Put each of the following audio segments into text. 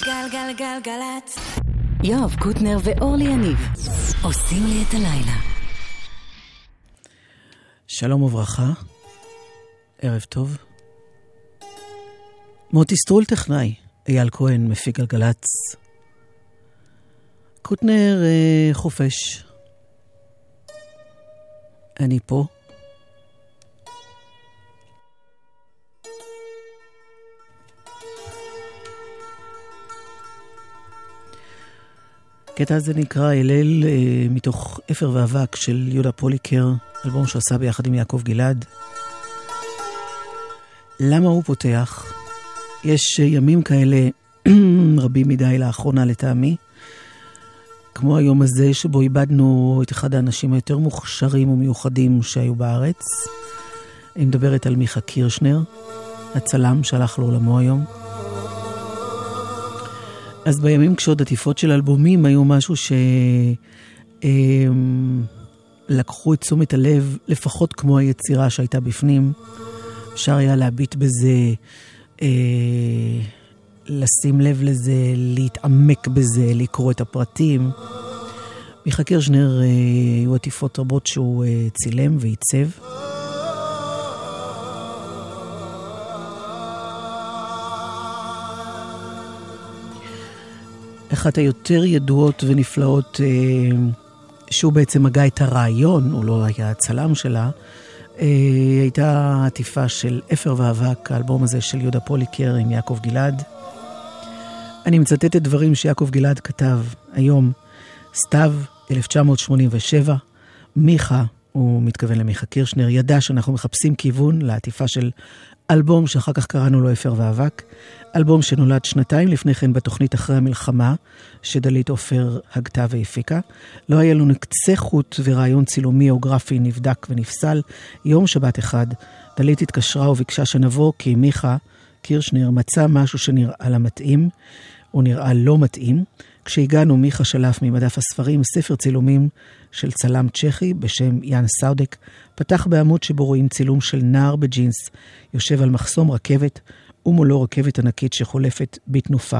גלגלגלגלצ. יואב קוטנר ואורלי יניב עושים לי את הלילה. שלום וברכה, ערב טוב. מוטי סטרול טכנאי, אייל כהן מפיק גלגלצ. קוטנר אה, חופש. אני פה. הקטע הזה נקרא הלל אה, מתוך אפר ואבק של יהודה פוליקר, אלבום שעשה ביחד עם יעקב גלעד. למה הוא פותח? יש ימים כאלה רבים מדי לאחרונה לטעמי, כמו היום הזה שבו איבדנו את אחד האנשים היותר מוכשרים ומיוחדים שהיו בארץ. אני מדברת על מיכה קירשנר, הצלם שהלך לעולמו היום. אז בימים כשעוד עטיפות של אלבומים היו משהו שלקחו אמ, את תשומת הלב, לפחות כמו היצירה שהייתה בפנים. אפשר היה להביט בזה, אה, לשים לב לזה, להתעמק בזה, לקרוא את הפרטים. מיכה קירשנר, אה, היו עטיפות רבות שהוא אה, צילם ועיצב. אחת היותר ידועות ונפלאות, אה, שהוא בעצם הגה את הרעיון, הוא לא היה הצלם שלה, אה, הייתה עטיפה של אפר ואבק, האלבום הזה של יהודה פוליקר עם יעקב גלעד. אני מצטטת דברים שיעקב גלעד כתב היום, סתיו, 1987, מיכה, הוא מתכוון למיכה קירשנר, ידע שאנחנו מחפשים כיוון לעטיפה של אלבום שאחר כך קראנו לו אפר ואבק. אלבום שנולד שנתיים לפני כן בתוכנית אחרי המלחמה, שדלית עופר הגתה והפיקה. לא היה לנו קצה חוט ורעיון צילומי או גרפי נבדק ונפסל. יום שבת אחד, דלית התקשרה וביקשה שנבוא, כי מיכה קירשנר מצא משהו שנראה לה מתאים, או נראה לא מתאים. כשהגענו, מיכה שלף ממדף הספרים ספר צילומים של צלם צ'כי בשם יאן סאודק, פתח בעמוד שבו רואים צילום של נער בג'ינס, יושב על מחסום רכבת, ומולו רכבת ענקית שחולפת בתנופה.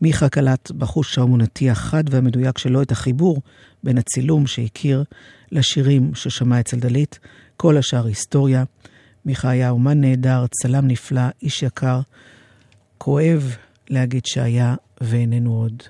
מיכה קלט בחוש האמונתי החד והמדויק שלו את החיבור בין הצילום שהכיר לשירים ששמע אצל דלית, כל השאר היסטוריה. מיכה היה אומן נהדר, צלם נפלא, איש יקר. כואב להגיד שהיה ואיננו עוד.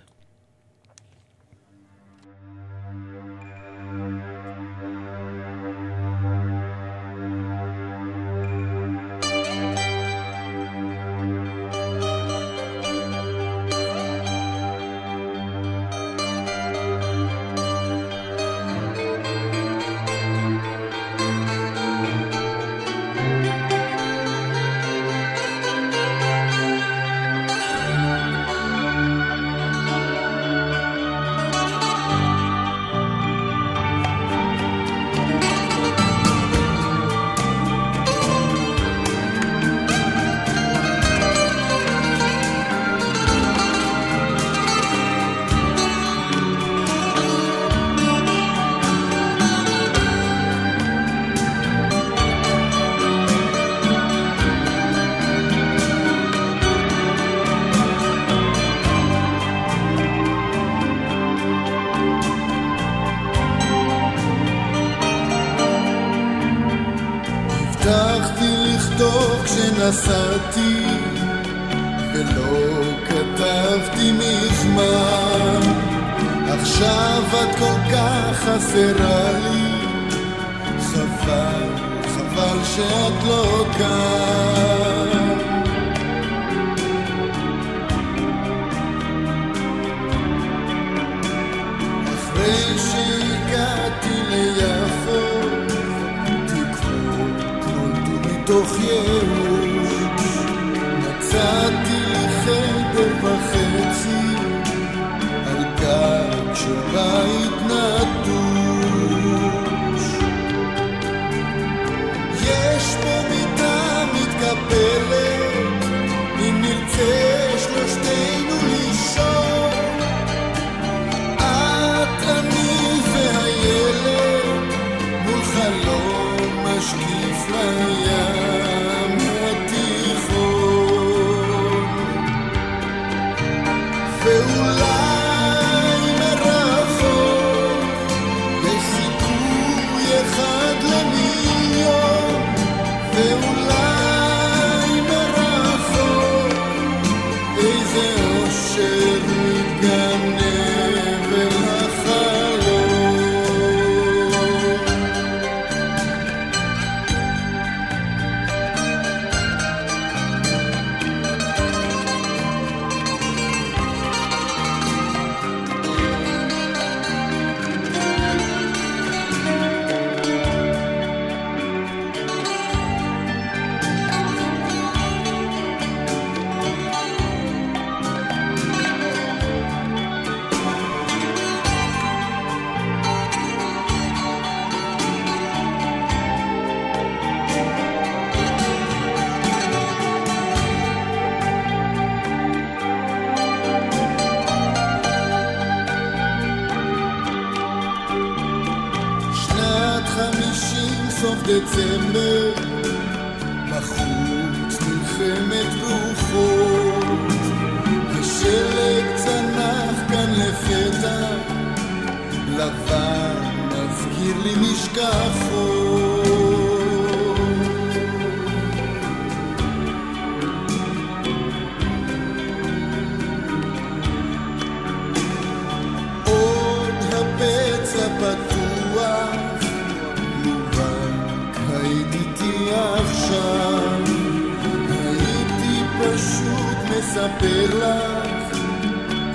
אספר לך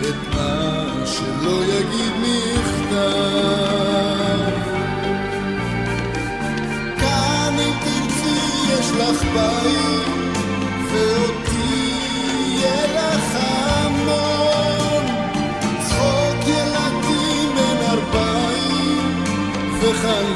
את מה שלא יגיד מכתב. כאן אם תרצי יש לך בית, ואותי יהיה לך המון. צחוק ילדים בן ארבעים וחלום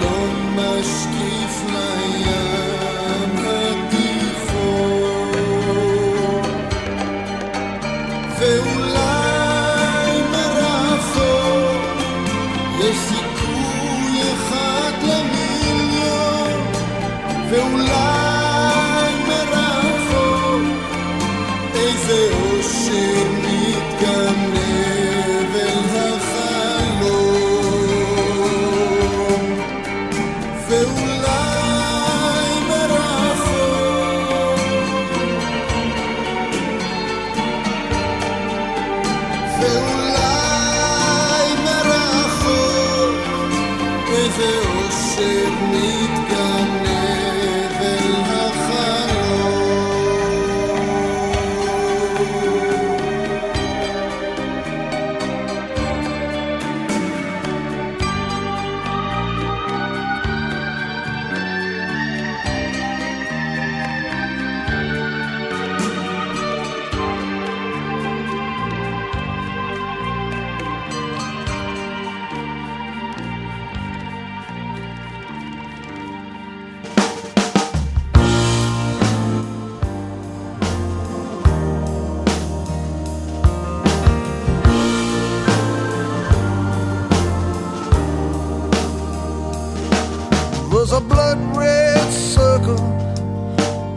blood red circle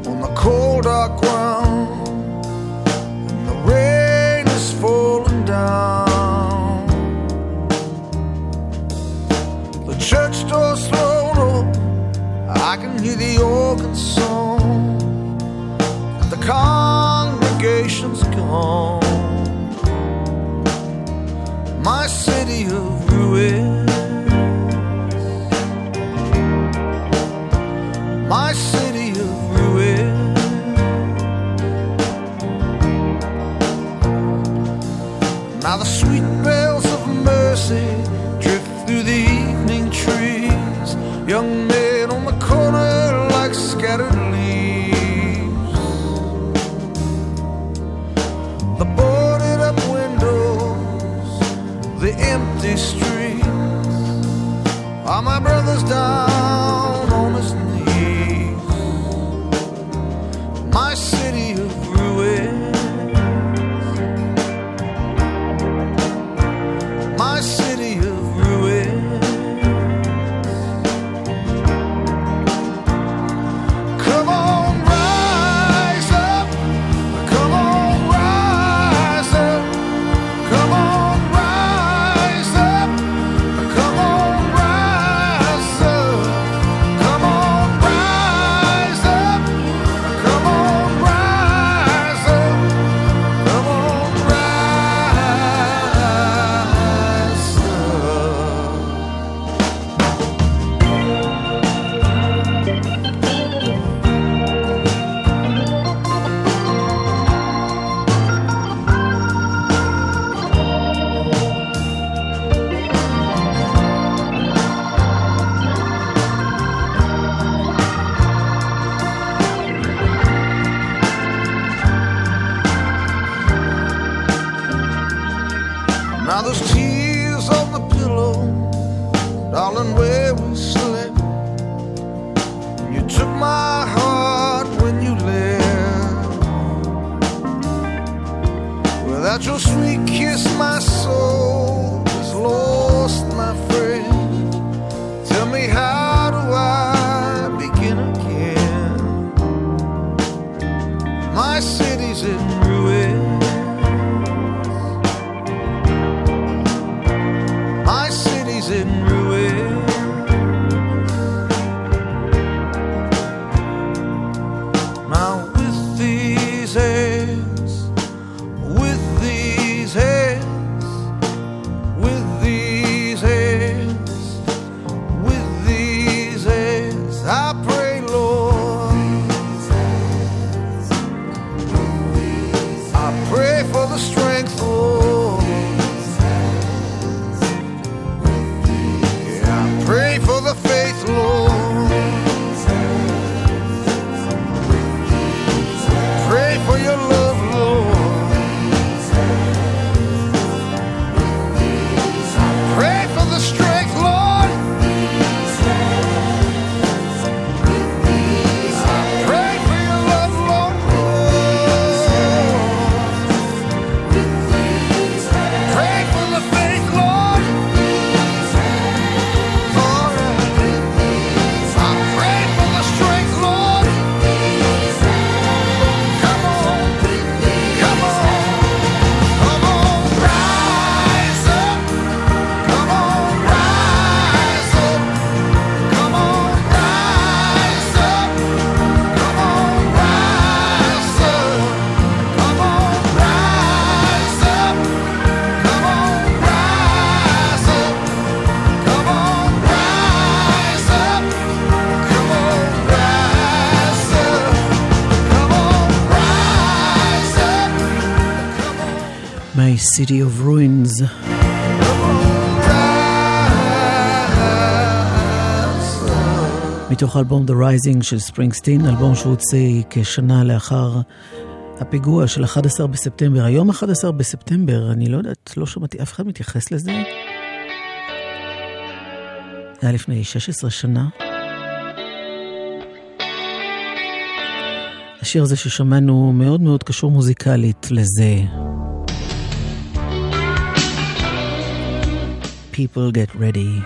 on the cold dark ground, and the rain is falling down. The church door's thrown open, I can hear the organ song. City of Ruins. מתוך אלבום The Rising של ספרינגסטין, אלבום שהוציא כשנה לאחר הפיגוע של 11 בספטמבר. היום 11 בספטמבר, אני לא יודעת, לא שמעתי, אף אחד מתייחס לזה. זה היה לפני 16 שנה. השיר הזה ששמענו מאוד מאוד קשור מוזיקלית לזה. people get ready.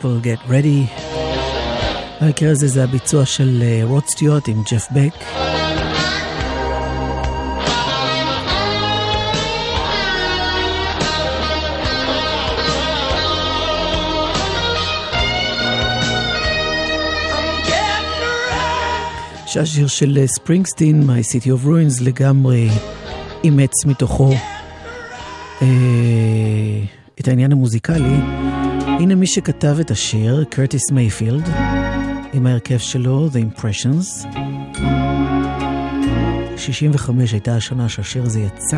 People Get Ready. במקרה הזה זה הביצוע של אה, רוד סטיוארט עם ג'ף בק. שהשיר של אה, ספרינגסטין, My City of Ruins, לגמרי אימץ מתוכו אה, את העניין המוזיקלי. הנה מי שכתב את השיר, קרטיס מייפילד, עם ההרכב שלו, The Impressions. 65 הייתה השנה שהשיר הזה יצא.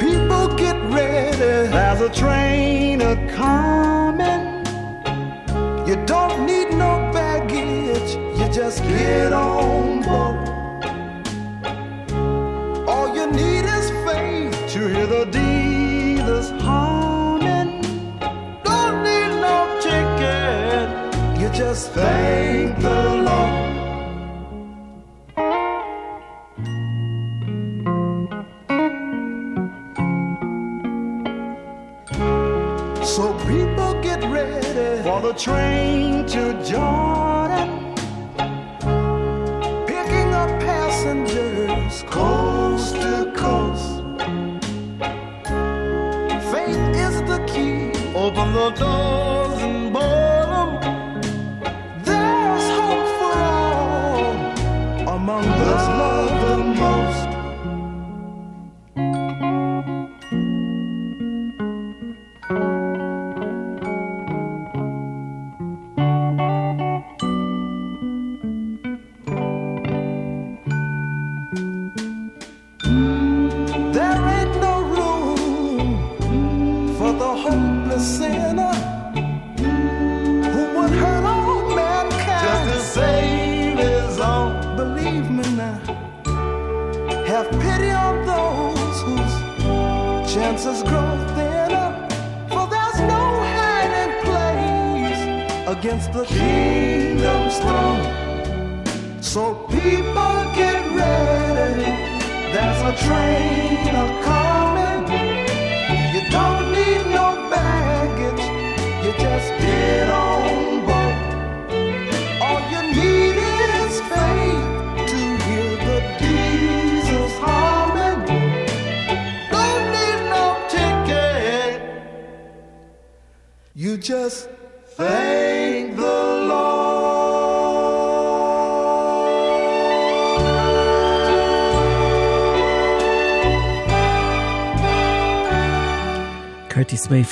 People get ready, there's a train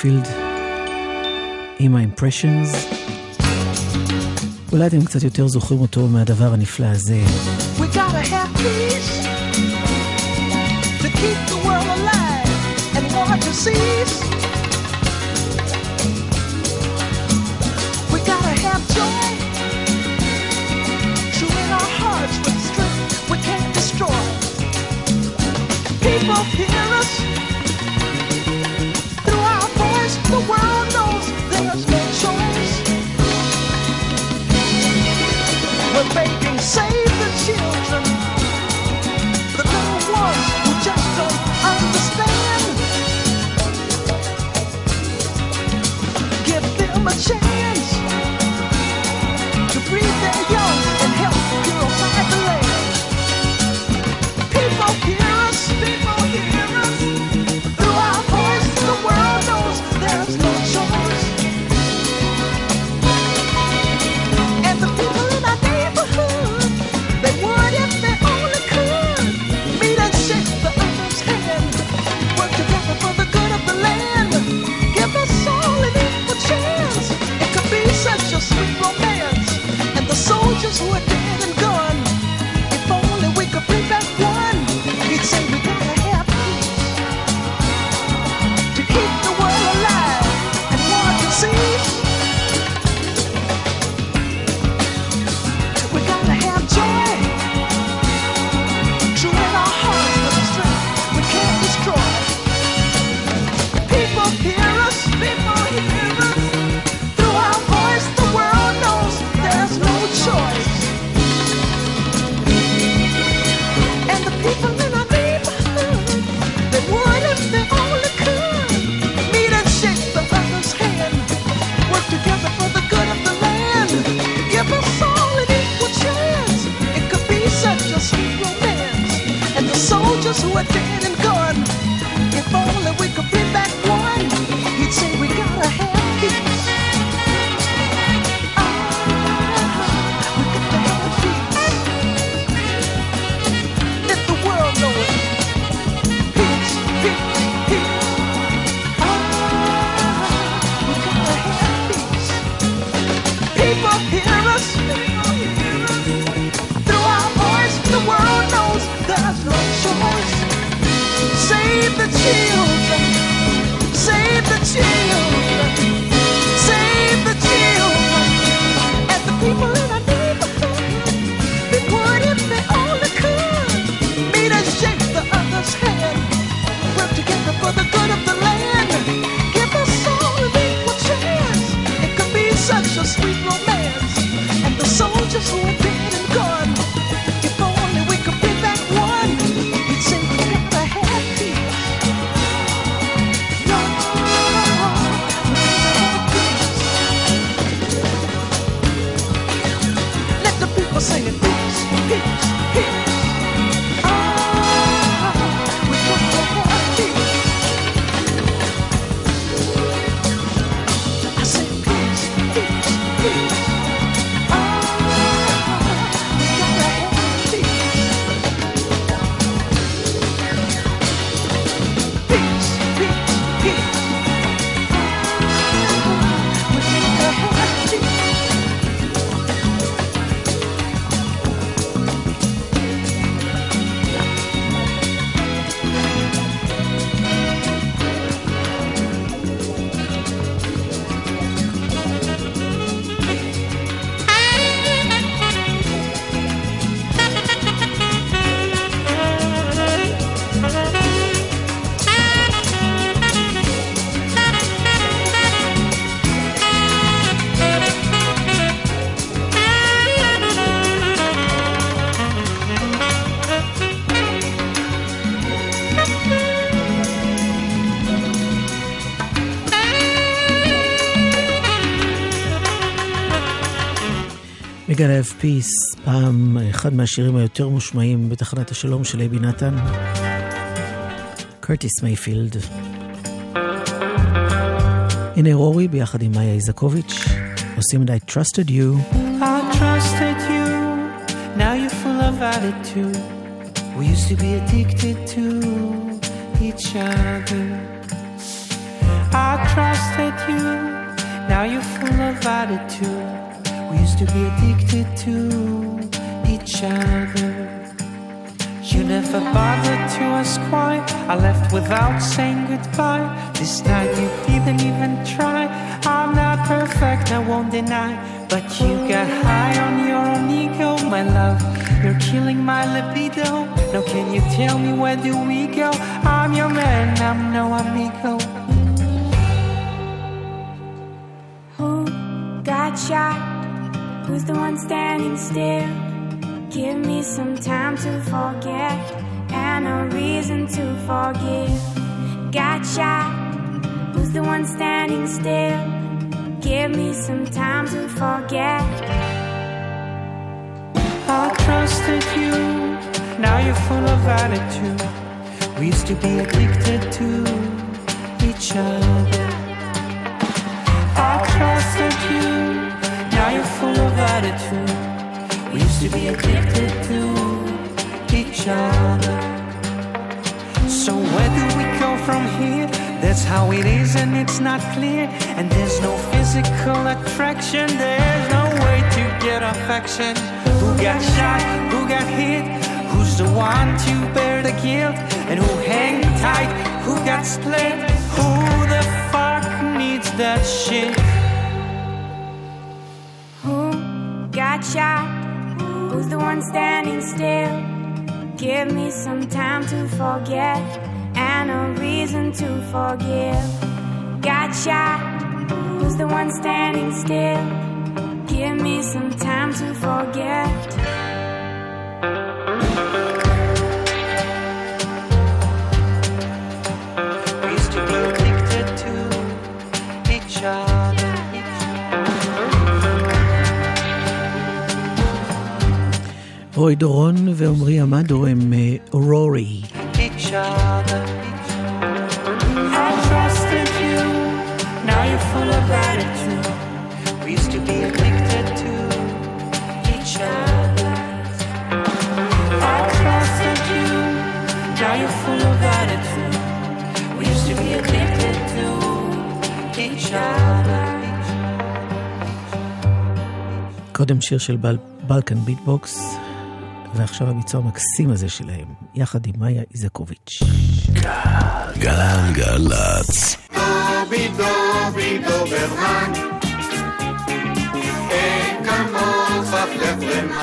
קרטיס מייפילד עם ה-impressions. אולי אתם קצת יותר זוכרים אותו מהדבר הנפלא הזה. We gotta have peace to keep the world alive and war to cease. We gotta have joy to in our hearts with strength we can't destroy. People hear us 谁 choice. We gotta have peace, פעם אחד מהשירים היותר מושמעים בתחנת השלום של אייבי נתן. קרטיס מייפילד. הנה רורי ביחד עם מאיה איזקוביץ', עושים את I Trusted You. I trusted you, now you're full of attitude. We used to be addicted to each other. I trusted you, now you're full of attitude. To be addicted to each other. You never bothered to ask why. I left without saying goodbye. This night you didn't even try. I'm not perfect, I won't deny. But you got high on your own ego, my love. You're killing my libido. Now can you tell me where do we go? I'm your man, I'm no amigo. Who got shot? Who's the one standing still? Give me some time to forget and a reason to forgive. Gotcha. Who's the one standing still? Give me some time to forget. I trusted you, now you're full of attitude. We used to be addicted to each other. I trusted you, now you're full of attitude. We used to be addicted to each other. So where do we go from here? That's how it is, and it's not clear. And there's no physical attraction, there's no way to get affection. Who got shot? Who got hit? Who's the one to bear the guilt? And who hang tight? Who got split? Who the fuck needs that shit? Who got shot? Who's the one standing still? Give me some time to forget and a reason to forgive. Got shot? Who's the one standing still? Give me some time to forget. To be addicted to each other. קודם שיר של בל, בלקן ביטבוקס, ועכשיו הביצוע המקסים הזה שלהם, יחד עם מאיה איזקוביץ'. גלגלצ. דובי דובי דוברמן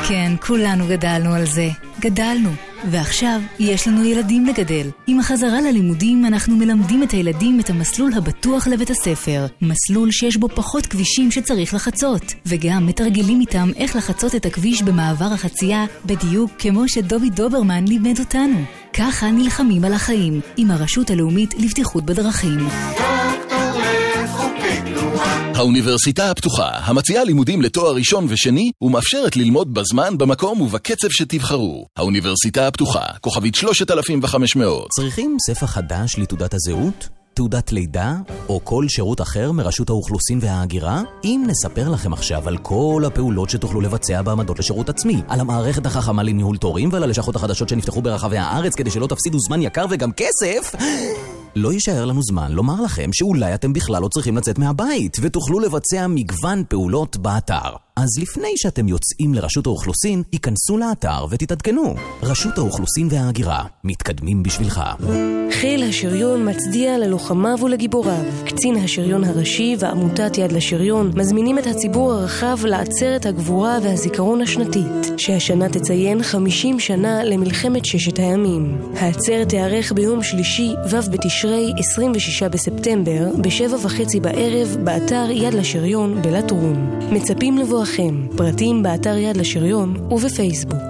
כן, כולנו גדלנו על זה. גדלנו. ועכשיו יש לנו ילדים לגדל. עם החזרה ללימודים אנחנו מלמדים את הילדים את המסלול הבטוח לבית הספר. מסלול שיש בו פחות כבישים שצריך לחצות. וגם מתרגלים איתם איך לחצות את הכביש במעבר החצייה, בדיוק כמו שדובי דוברמן לימד אותנו. ככה נלחמים על החיים, עם הרשות הלאומית לבטיחות בדרכים. האוניברסיטה הפתוחה, המציעה לימודים לתואר ראשון ושני, ומאפשרת ללמוד בזמן, במקום ובקצב שתבחרו. האוניברסיטה הפתוחה, כוכבית 3500. צריכים ספר חדש לתעודת הזהות? תעודת לידה? או כל שירות אחר מרשות האוכלוסין וההגירה? אם נספר לכם עכשיו על כל הפעולות שתוכלו לבצע בעמדות לשירות עצמי, על המערכת החכמה לניהול תורים ועל הלשכות החדשות שנפתחו ברחבי הארץ כדי שלא תפסידו זמן יקר וגם כסף, לא יישאר לנו זמן לומר לכם שאולי אתם בכלל לא צריכים לצאת מהבית ותוכלו לבצע מגוון פעולות באתר. אז לפני שאתם יוצאים לרשות האוכלוסין, היכנסו לאתר ותתעדכנו. רשות האוכלוסין וההגירה, מתקדמים בשבילך. חיל השריון מצדיע ללוחמיו ולגיבוריו. קצין השריון הראשי ועמותת יד לשריון מזמינים את הציבור הרחב לעצרת הגבורה והזיכרון השנתית, שהשנה תציין 50 שנה למלחמת ששת הימים. העצרת תיערך ביום שלישי, ו' בתשרי, 26 בספטמבר, בשבע וחצי בערב, באתר יד לשריון בלטרון. מצפים לבואכם. פרטים באתר יד לשריון ובפייסבוק.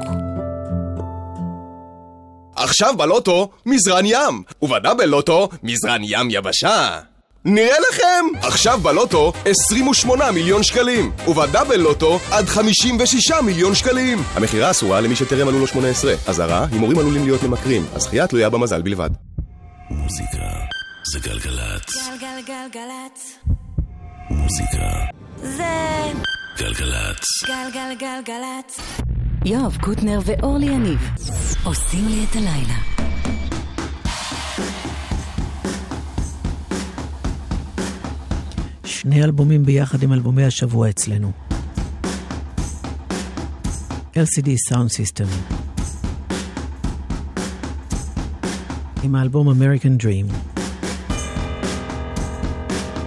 עכשיו בלוטו, מזרן ים, ובדאבל לוטו, מזרן ים יבשה. נראה לכם? עכשיו בלוטו 28 מיליון שקלים, ובדאבל לוטו עד 56 מיליון שקלים. המכירה אסורה למי שטרם מלאו לו 18. אזהרה, הימורים עלולים להיות ממכרים, הזכייה תלויה במזל בלבד. מוזיקה זה גלגלצ. גלגלגלגלצ. מוזיקה זה גלגלצ. גלגלגלגלצ. יואב קוטנר ואורלי יניב עושים לי את הלילה. שני אלבומים ביחד עם אלבומי השבוע אצלנו. LCD Sound System עם האלבום American Dream.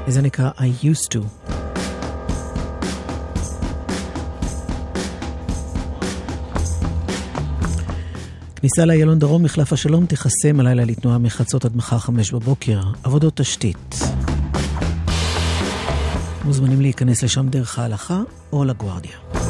וזה נקרא I used to. כניסה לאיילון דרום, מחלף השלום, תיחסם הלילה לתנועה מחצות עד מחר חמש בבוקר. עבודות תשתית. מוזמנים להיכנס לשם דרך ההלכה או לגוארדיה.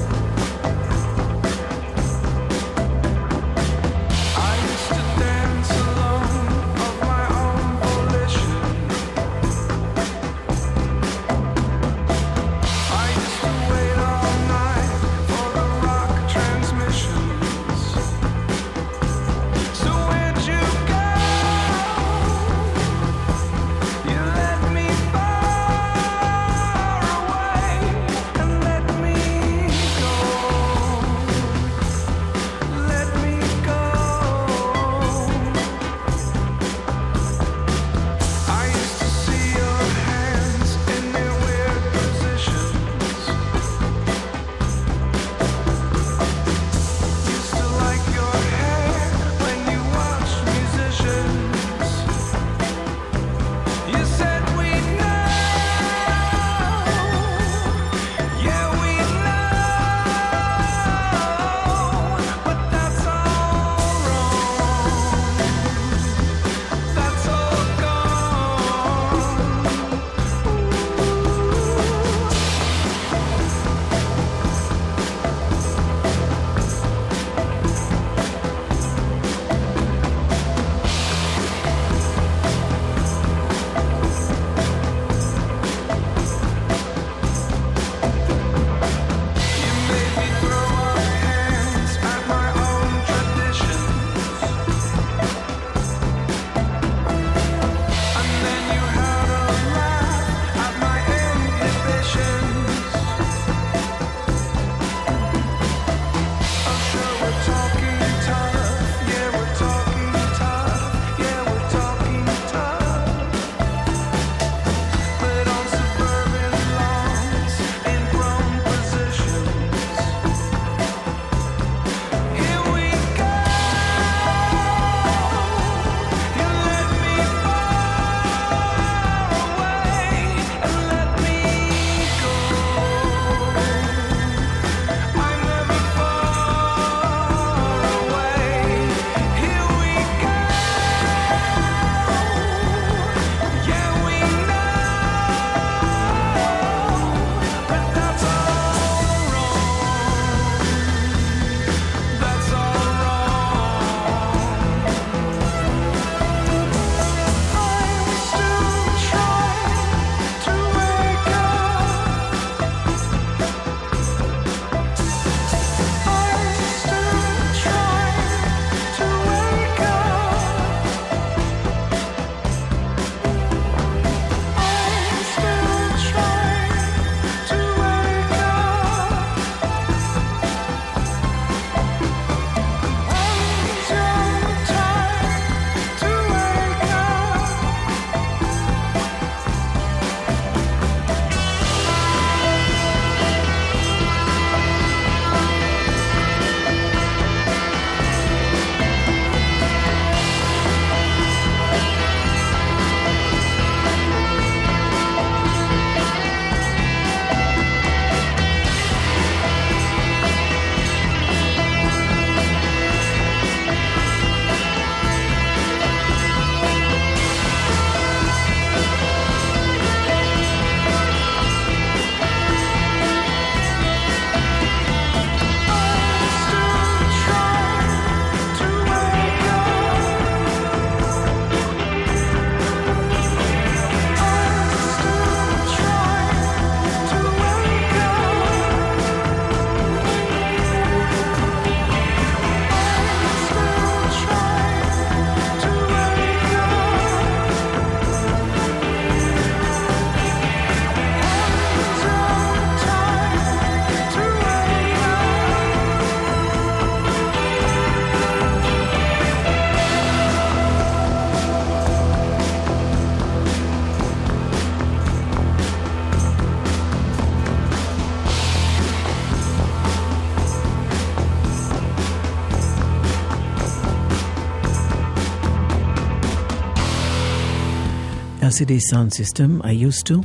LCD Sound System, I used to,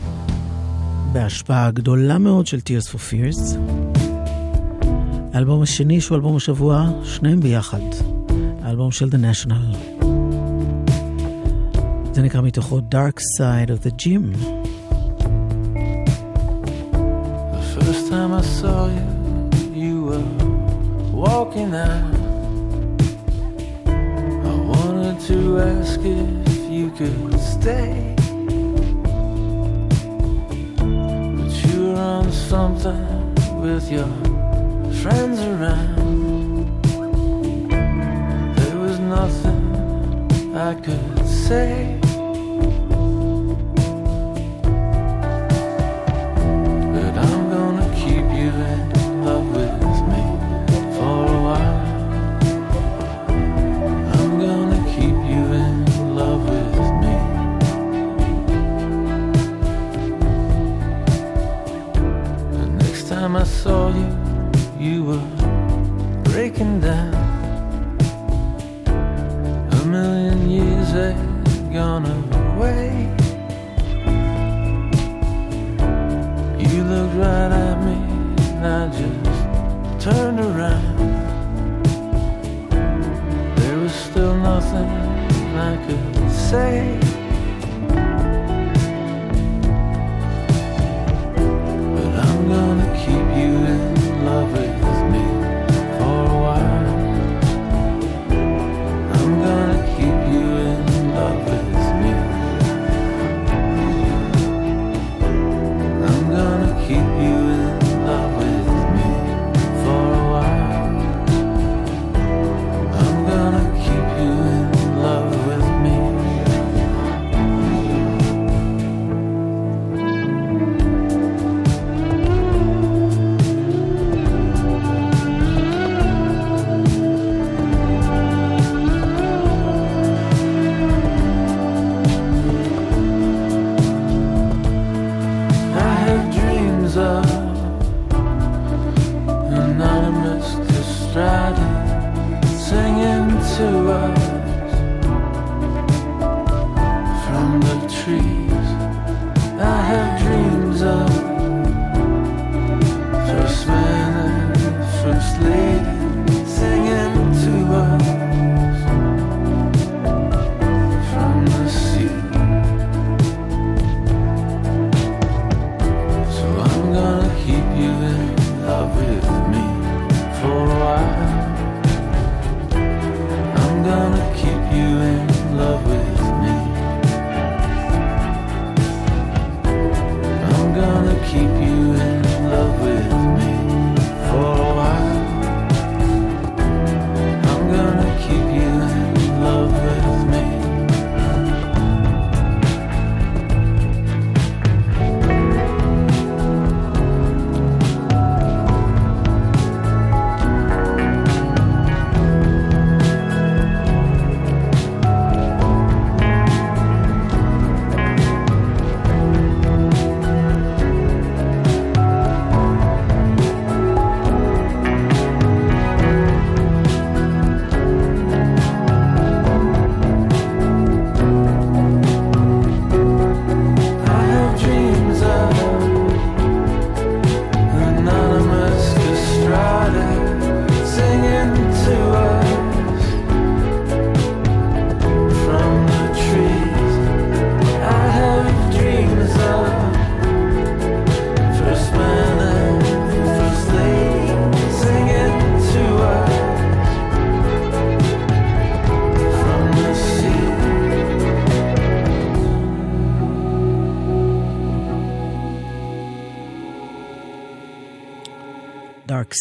בהשפעה גדולה מאוד של Tears for Fears. האלבום השני שהוא אלבום השבוע, שניהם ביחד. האלבום של The National. זה נקרא מתוכו Dark Side of the Gym. The first time I saw you, you were walking out. I wanted to ask you you could stay. But you run something with your friends around. There was nothing I could say. say.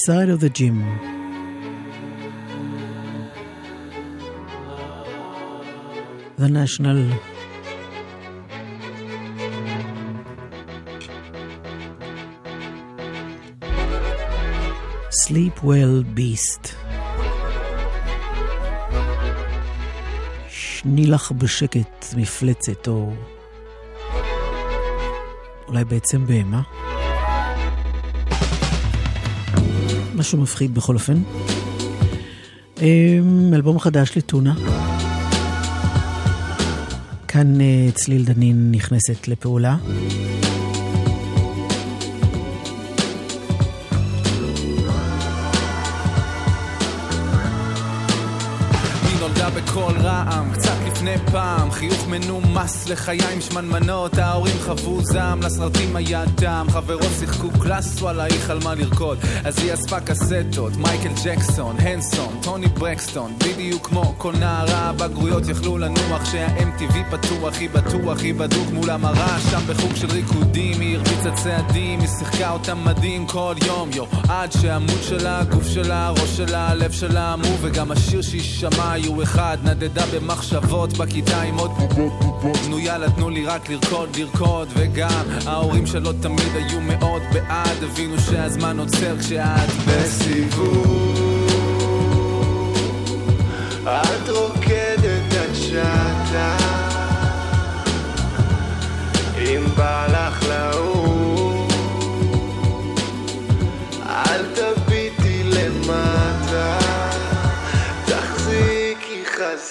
side of the gym. The National. Sleep well beast. שני לך בשקט מפלצת, או אולי בעצם בהמה. משהו מפחיד בכל אופן. אמ, אלבום חדש לטונה. כאן אה, צליל דנין נכנסת לפעולה. בקול רעם, לפני פעם חיוך מנומס לחיים שמנמנות ההורים חוו זעם, לסרטים היה דם חברות שיחקו קלאס, וואלה היא חלמה לרקוד? אז היא אספה קסטות, מייקל ג'קסון, הנסון, טוני ברקסטון בדיוק כמו כל נערה, הבגרויות יכלו לנוח שה-MTV פתוח, היא בטוח, היא בדוק מול המראה שם בחוג של ריקודים, היא הרביצה צעדים, היא שיחקה אותם מדהים כל יום, יו עד שהעמוד שלה, הגוף שלה, הראש שלה, הלב שלה עמו וגם השיר שהיא שמעה היו אחד, נדדה במחשבות בכיתה עם עוד בובות נו יאללה תנו לי רק לרקוד, לרקוד וגם ההורים שלו תמיד היו מאוד בעד. הבינו שהזמן עוצר כשאת בסיבוב. את רוקדת עד שעתה. אם בא לך לעוף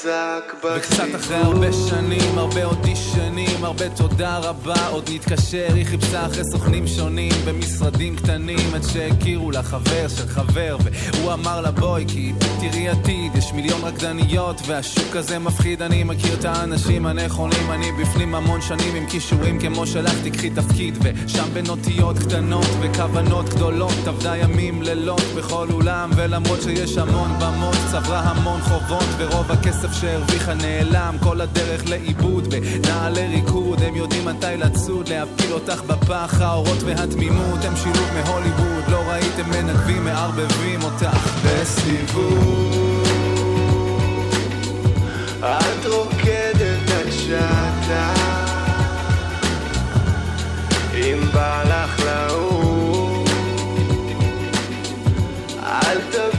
חזק וקצת אחרי הרבה שנים, הרבה אודישנים, הרבה תודה רבה, עוד נתקשר, היא חיפשה אחרי סוכנים שונים במשרדים קטנים, עד שהכירו לה חבר של חבר, והוא אמר לה בואי, כי תראי עתיד, יש מיליון רקדניות, והשוק הזה מפחיד, אני מכיר את האנשים הנכונים, אני בפנים המון שנים עם כישורים כמו שלך, תקחי תפקיד, ושם בין אותיות קטנות וכוונות גדולות, עבדה ימים לילות בכל אולם, ולמרות שיש המון במות, צברה המון חובות, ורוב הכסף שהרוויחה נעלם כל הדרך לאיבוד בנעלי ריקוד הם יודעים מתי לצוד להפיל אותך בפח האורות והתמימות הם שילוב מהוליווד לא ראיתם מנגבים מערבבים אותך בסיבוב. את רוקדת עד שעתה. אם בא לך לעוף אל תביטי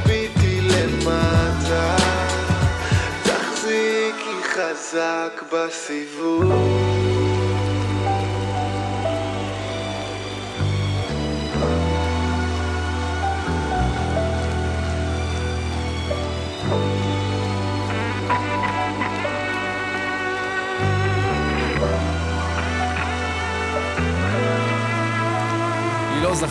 חזק בסיבוב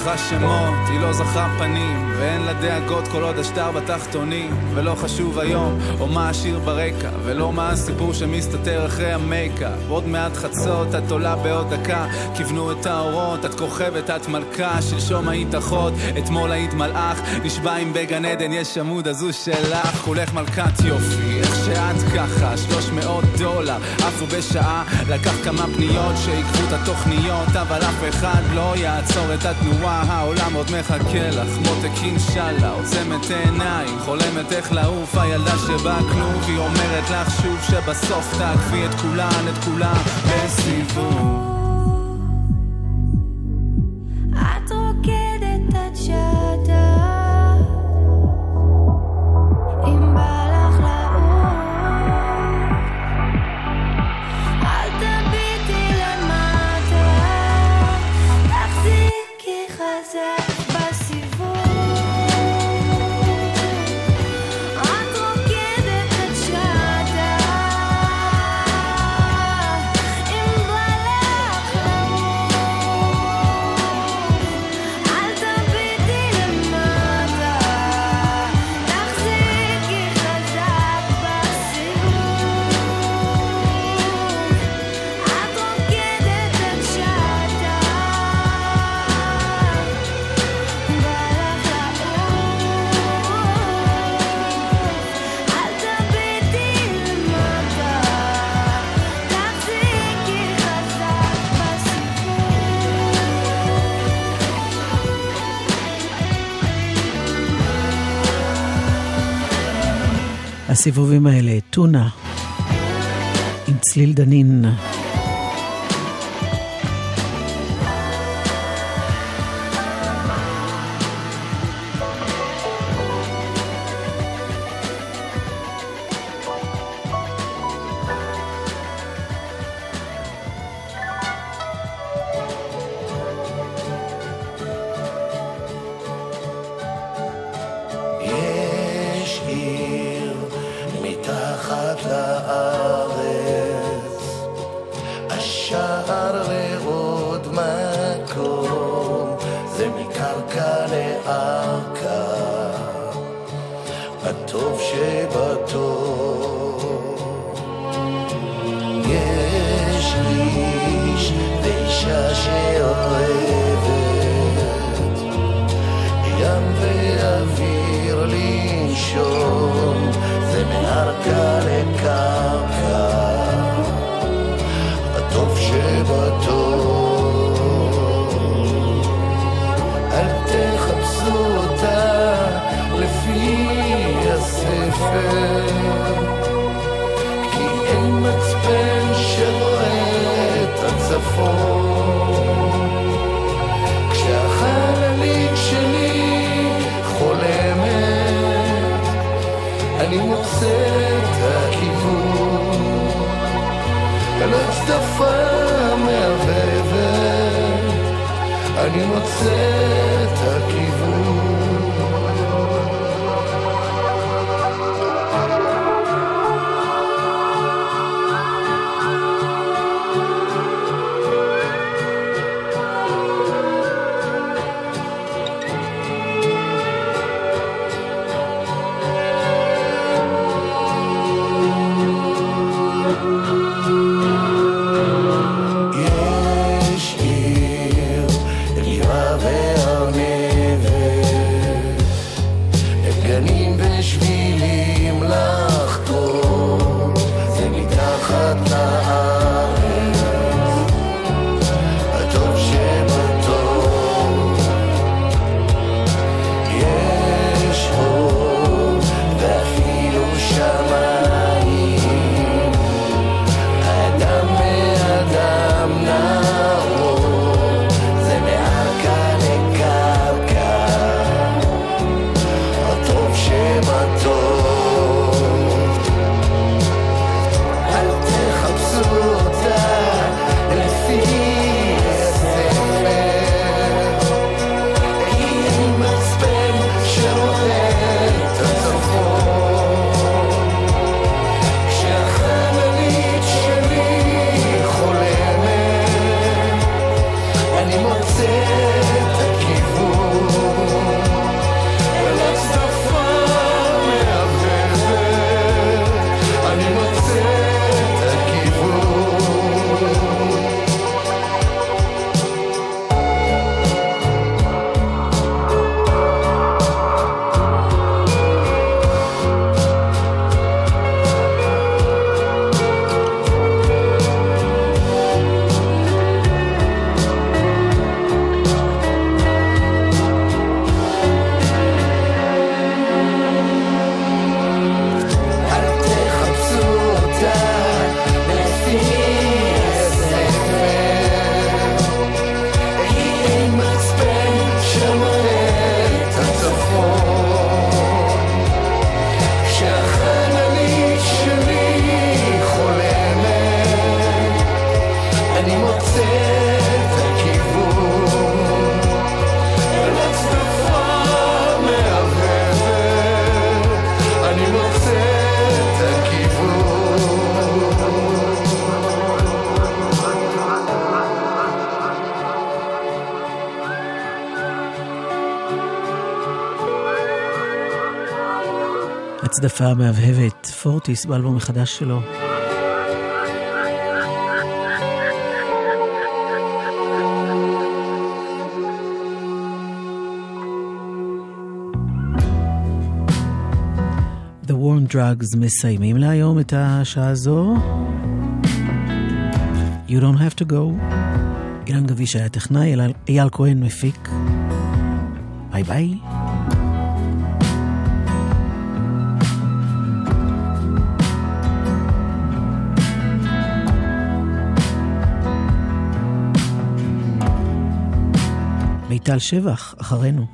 זכרה שמות, היא לא זכרה פנים ואין לה דאגות כל עוד השטר בתחתונים ולא חשוב היום או מה השיר ברקע ולא מה הסיפור שמסתתר אחרי המייקאפ עוד מעט חצות, את עולה בעוד דקה כיוונו את האורות, את כוכבת, את מלכה שלשום היית אחות, אתמול היית מלאך נשבע אם בגן עדן יש עמוד הוא שלך. כולך מלכת יופי, איך שאת ככה 300 דולר, עפו בשעה לקח כמה פניות שעיכבו את התוכניות אבל אף אחד לא יעצור את התנועה. העולם עוד מחכה לך מותק אינשאללה עוצמת עיניים חולמת איך לעוף. הילדה שבכלוב היא אומרת לך שוב שבסוף תעקפי את כולן את כולם בסיבוב הסיבובים האלה, טונה, עם צליל דנין. צפון. כשהחללית אני מוצא הצדפה המהבהבת, פורטיס באלבום החדש שלו. The Warm Drugs מסיימים להיום את השעה הזו. You don't have to go. אילן גביש היה טכנאי, אייל כהן מפיק. ביי ביי. מיטל שבח, אחרינו.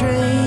train